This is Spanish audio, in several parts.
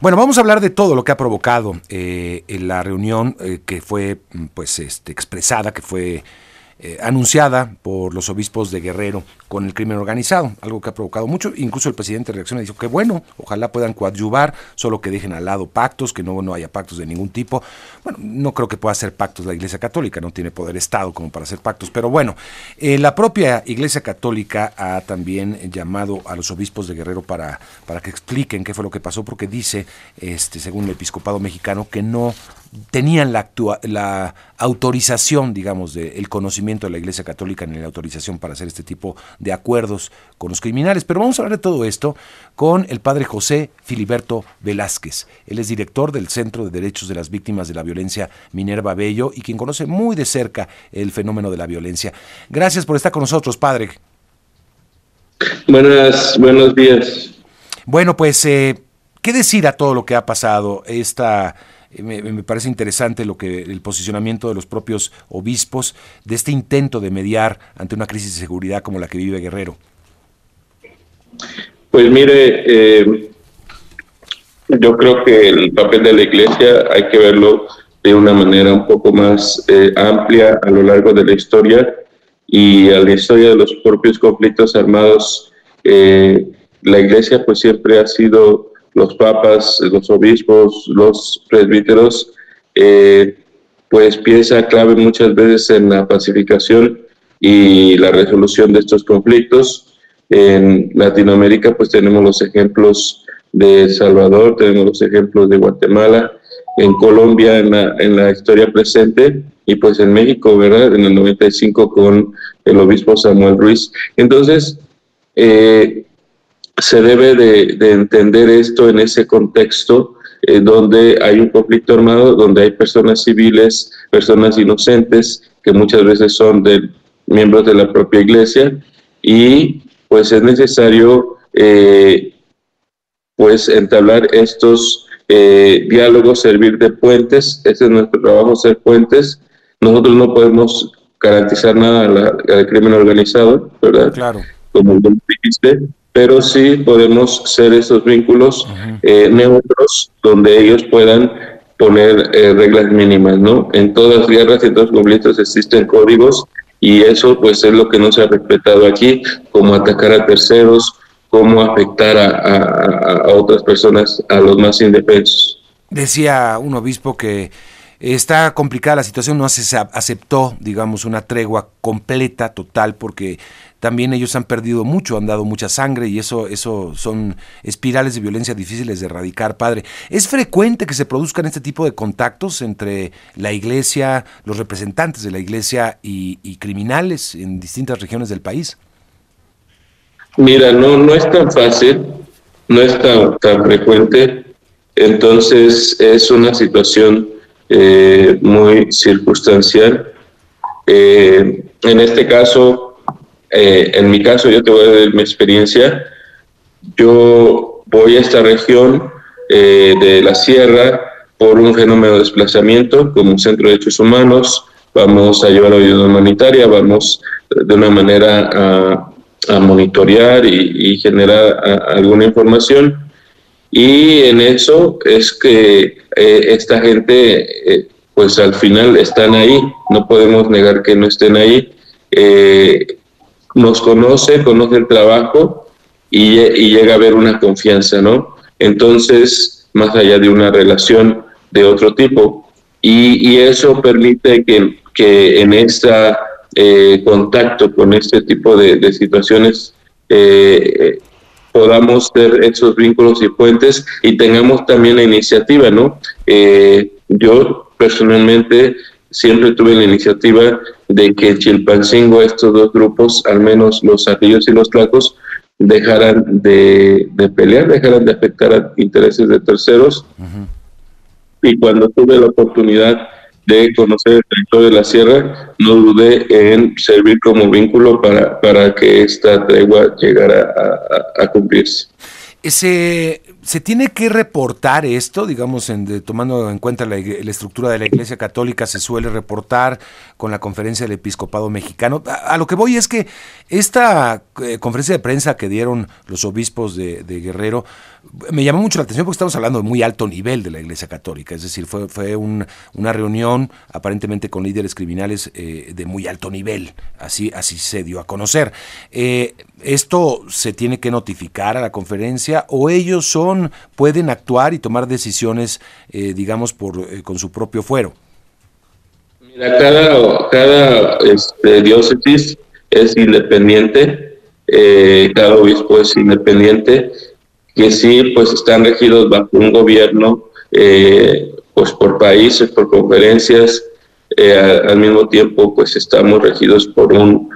Bueno, vamos a hablar de todo lo que ha provocado eh, la reunión eh, que fue pues este, expresada, que fue eh, anunciada por los obispos de Guerrero con el crimen organizado, algo que ha provocado mucho. Incluso el presidente reacciona y dijo que bueno, ojalá puedan coadyuvar, solo que dejen al lado pactos, que no, no haya pactos de ningún tipo. Bueno, no creo que pueda hacer pactos la Iglesia Católica, no tiene poder Estado como para hacer pactos, pero bueno, eh, la propia Iglesia Católica ha también llamado a los obispos de Guerrero para, para que expliquen qué fue lo que pasó, porque dice, este, según el episcopado mexicano, que no tenían la, la autorización, digamos, del conocimiento de la Iglesia Católica en la autorización para hacer este tipo de acuerdos con los criminales. Pero vamos a hablar de todo esto con el padre José Filiberto Velázquez. Él es director del Centro de Derechos de las Víctimas de la Violencia Minerva Bello y quien conoce muy de cerca el fenómeno de la violencia. Gracias por estar con nosotros, padre. Buenas, buenos días. Bueno, pues, eh, ¿qué decir a todo lo que ha pasado? Esta me, parece interesante lo que el posicionamiento de los propios obispos de este intento de mediar ante una crisis de seguridad como la que vive Guerrero. Pues mire, eh, yo creo que el papel de la Iglesia hay que verlo de una manera un poco más eh, amplia a lo largo de la historia y a la historia de los propios conflictos armados. Eh, la Iglesia pues siempre ha sido los papas, los obispos, los presbíteros, eh, pues piensa clave muchas veces en la pacificación y la resolución de estos conflictos. En Latinoamérica pues tenemos los ejemplos de Salvador, tenemos los ejemplos de Guatemala, en Colombia en la, en la historia presente y pues en México, ¿verdad? En el 95 con el obispo Samuel Ruiz. Entonces, eh, se debe de, entender esto en ese contexto eh, donde hay un conflicto armado, donde hay personas civiles, personas inocentes, que muchas veces son de, miembros de la propia iglesia, y pues es necesario eh, pues entablar estos eh, diálogos, servir de puentes, ese es nuestro trabajo, ser puentes. Nosotros no podemos garantizar nada al crimen organizado, ¿verdad? Claro. Como dijiste, pero sí podemos ser esos vínculos eh, neutros donde ellos puedan poner eh, reglas mínimas, ¿no? En todas las guerras y en todos conflictos existen códigos y eso pues es lo que no se ha respetado aquí, como atacar a terceros, como afectar a, a otras personas, a los más indefensos. Decía un obispo que está complicada la situación, no se aceptó, digamos, una tregua completa, total, porque también ellos han perdido mucho, han dado mucha sangre y eso, eso son espirales de violencia difíciles de erradicar, padre. ¿Es frecuente que se produzcan este tipo de contactos entre la iglesia, los representantes de la iglesia y, criminales en distintas regiones del país? Mira, no, no es tan fácil, no es tan, tan frecuente, entonces es una situación eh, muy circunstancial. Eh, en este caso, eh, en mi caso, yo te voy a dar mi experiencia. Yo voy a esta región eh, de la sierra por un fenómeno de desplazamiento como centro de derechos humanos. Vamos a llevar ayuda humanitaria, vamos de una manera a, monitorear y, generar alguna información. Y en eso es que eh, esta gente, pues al final están ahí, no podemos negar que no estén ahí. Eh, nos conoce, conoce el trabajo y, llega a haber una confianza, ¿no? Entonces, más allá de una relación de otro tipo. Y, eso permite que, que en este contacto con este tipo de, situaciones eh, podamos ser esos vínculos y puentes y tengamos también la iniciativa, ¿no? Eh, yo personalmente siempre tuve la iniciativa de que Chilpancingo, estos dos grupos, al menos los arrillos y los tlacos, dejaran de, pelear, dejaran de afectar a intereses de terceros. Y cuando tuve la oportunidad de conocer el territorio de la sierra, no dudé en servir como vínculo para, para que esta tregua llegara a, a cumplirse. Ese ¿Se tiene que reportar esto, digamos, en, tomando en cuenta la, estructura de la Iglesia Católica, se suele reportar con la conferencia del Episcopado Mexicano? A, lo que voy es que esta eh, conferencia de prensa que dieron los obispos de, Guerrero me llamó mucho la atención porque estamos hablando de muy alto nivel de la Iglesia Católica, es decir, fue, fue una reunión aparentemente con líderes criminales eh, de muy alto nivel, así, así se dio a conocer. Eh, ¿Esto se tiene que notificar a la conferencia o ellos son, pueden actuar y tomar decisiones, eh, digamos, por, con su propio fuero? Mira, cada, cada este, diócesis es independiente, cada obispo es independiente que sí pues están regidos bajo un gobierno eh, pues por países, por conferencias, eh, al mismo tiempo pues estamos regidos por un,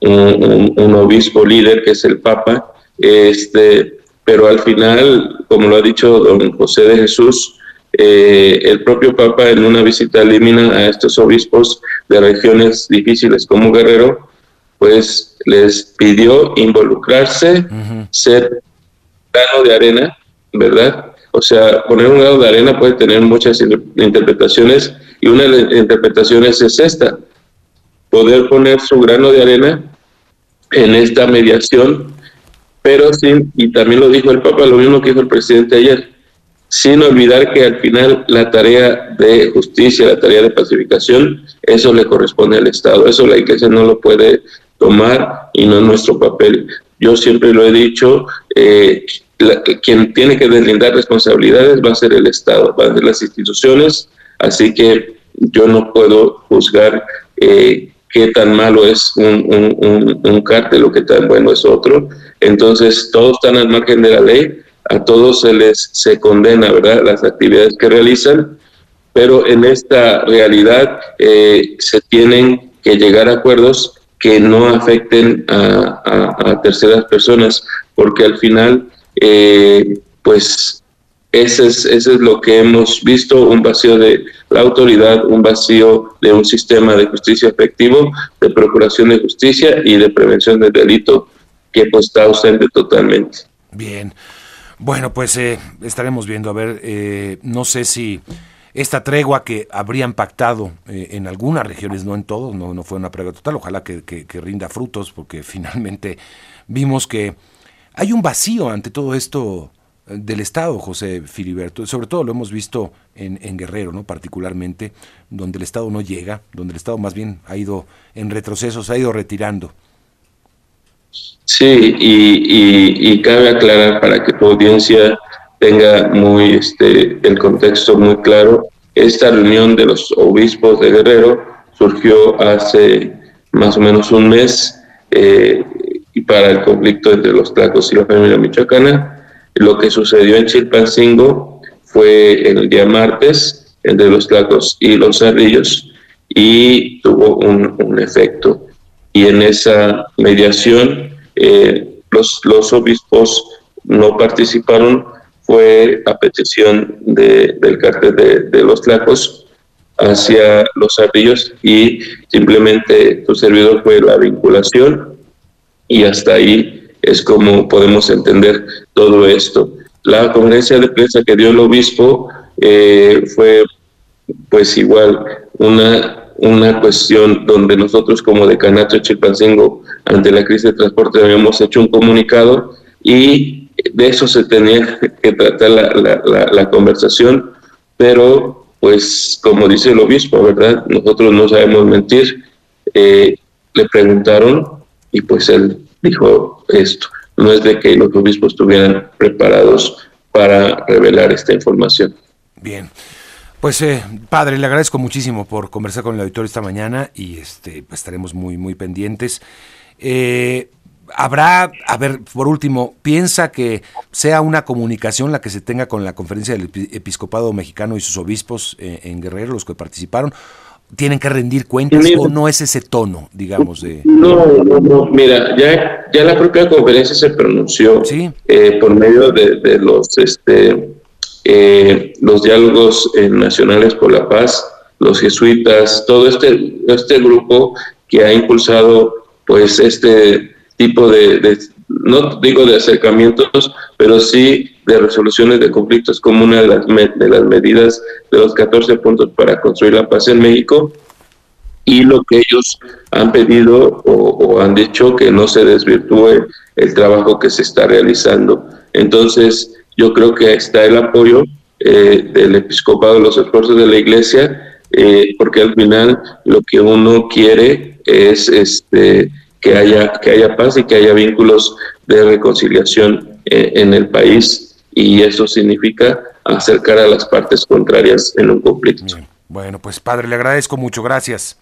un, obispo líder que es el Papa, este, pero al final, como lo ha dicho don José de Jesús, eh, el propio Papa en una visita límina a estos obispos de regiones difíciles como Guerrero, pues les pidió involucrarse, ser grano de arena, ¿verdad? O sea, poner un grano de arena puede tener muchas interpretaciones y una de las interpretaciones es esta, poder poner su grano de arena en esta mediación, pero sin, y también lo dijo el Papa, lo mismo que dijo el presidente ayer, sin olvidar que al final la tarea de justicia, la tarea de pacificación, eso le corresponde al Estado, eso la Iglesia no lo puede tomar y no es nuestro papel. Yo siempre lo he dicho, eh, quien tiene que deslindar responsabilidades va a ser el Estado, van a ser las instituciones, así que yo no puedo juzgar eh, qué tan malo es un, un, un, cártel o qué tan bueno es otro. Entonces, todos están al margen de la ley, a todos se les se condena, ¿verdad?, las actividades que realizan, pero en esta realidad eh, se tienen que llegar a acuerdos que no afecten a, a terceras personas, porque al final eh, pues ese es, es lo que hemos visto, un vacío de la autoridad, un vacío de un sistema de justicia efectivo, de procuración de justicia y de prevención del delito que pues está ausente totalmente. Bien, bueno, pues eh, estaremos viendo, a ver, eh, no sé si esta tregua que habrían pactado en algunas regiones, no en todos, no, no fue una tregua total, ojalá que, que rinda frutos, porque finalmente vimos que hay un vacío ante todo esto eh, del Estado, José Filiberto. Sobre todo lo hemos visto en, Guerrero, ¿no? particularmente, donde el Estado no llega, donde el Estado más bien ha ido en retroceso, se ha ido retirando. Sí, y, cabe aclarar para que tu audiencia tenga muy este, el contexto muy claro, esta reunión de los obispos de Guerrero surgió hace más o menos un mes. Eh, y para el conflicto entre los tlacos y la familia michoacana. Lo que sucedió en Chilpancingo fue el día martes entre los tlacos y los cerrillos y tuvo un, efecto. Y en esa mediación eh, los, los obispos no participaron, fue a petición de, del cartel de, de los tlacos hacia los cerrillos y simplemente tu servidor fue la vinculación y hasta ahí es como podemos entender todo esto. La conferencia de prensa que dio el obispo eh, fue pues igual una, una cuestión donde nosotros como decanato de Chilpancingo ante la crisis de transporte habíamos hecho un comunicado y de eso se tenía que tratar la, la, conversación, pero pues como dice el obispo, ¿verdad? Nosotros no sabemos mentir. Eh, le preguntaron y pues él dijo esto. No es de que los obispos estuvieran preparados para revelar esta información. Bien. Pues eh, padre, le agradezco muchísimo por conversar con el auditorio esta mañana y este pues, estaremos muy muy pendientes. Eh, habrá, a ver, por último, piensa que sea una comunicación la que se tenga con la conferencia del episcopado mexicano y sus obispos eh, en Guerrero, los que participaron, tienen que rendir cuentas o no es ese tono, digamos, de... No, no, no, mira, ya, ya la propia conferencia se pronunció eh, por medio de, los, este, eh, los diálogos eh, nacionales por la paz, los jesuitas, todo este, este grupo que ha impulsado pues este tipo de, no digo de acercamientos, pero sí de resoluciones de conflictos como una de las, de las medidas de los 14 puntos para construir la paz en México y lo que ellos han pedido o, han dicho que no se desvirtúe el trabajo que se está realizando. Entonces, yo creo que está el apoyo eh, del episcopado, los esfuerzos de la iglesia, eh, porque al final lo que uno quiere es este, que, haya, que haya paz y que haya vínculos de reconciliación eh, en el país y eso significa acercar a las partes contrarias en un conflicto. Bueno, pues padre, le agradezco mucho, gracias.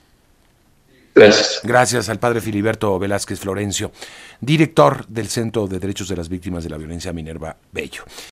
Gracias. Gracias al padre Filiberto Velázquez Florencio, director del Centro de Derechos de las Víctimas de la Violencia Minerva Bello.